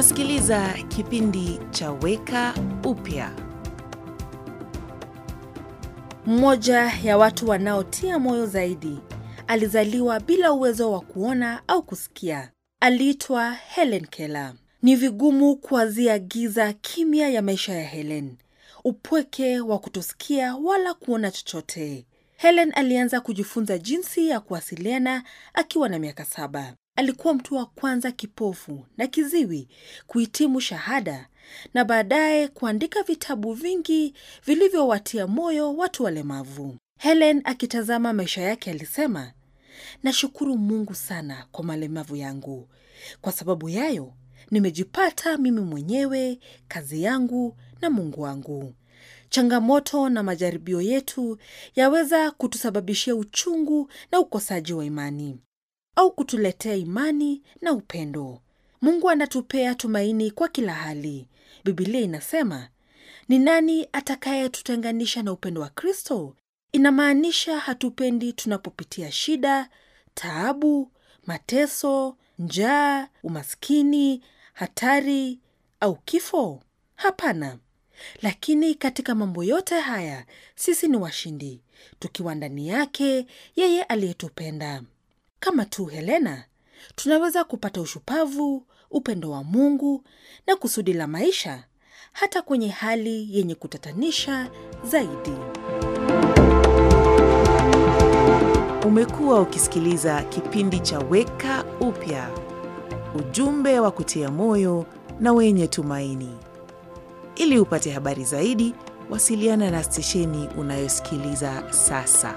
Unasikiliza kipindi cha Weka Upya. Mmoja ya watu wanaotia moyo zaidi alizaliwa bila uwezo wa kuona au kusikia. Aliitwa Helen Keller. Ni vigumu kuwazia giza kimya ya maisha ya Helen, upweke wa kutosikia wala kuona chochote. Helen alianza kujifunza jinsi ya kuwasiliana akiwa na miaka saba. Alikuwa mtu wa kwanza kipofu na kiziwi kuhitimu shahada na baadaye kuandika vitabu vingi vilivyowatia moyo watu walemavu. Helen akitazama maisha yake alisema, nashukuru Mungu sana kwa malemavu yangu, kwa sababu yayo nimejipata mimi mwenyewe, kazi yangu na Mungu wangu. Changamoto na majaribio yetu yaweza kutusababishia uchungu na ukosaji wa imani au kutuletea imani na upendo. Mungu anatupea tumaini kwa kila hali. Biblia inasema, ni nani atakayetutenganisha na upendo wa Kristo? Inamaanisha hatupendi tunapopitia shida, taabu, mateso, njaa, umaskini, hatari au kifo? Hapana. Lakini katika mambo yote haya sisi ni washindi, tukiwa ndani yake yeye aliyetupenda. Kama tu Helena, tunaweza kupata ushupavu, upendo wa Mungu na kusudi la maisha hata kwenye hali yenye kutatanisha zaidi. Umekuwa ukisikiliza kipindi cha Weka Upya, ujumbe wa kutia moyo na wenye tumaini. Ili upate habari zaidi, wasiliana na stesheni unayosikiliza sasa.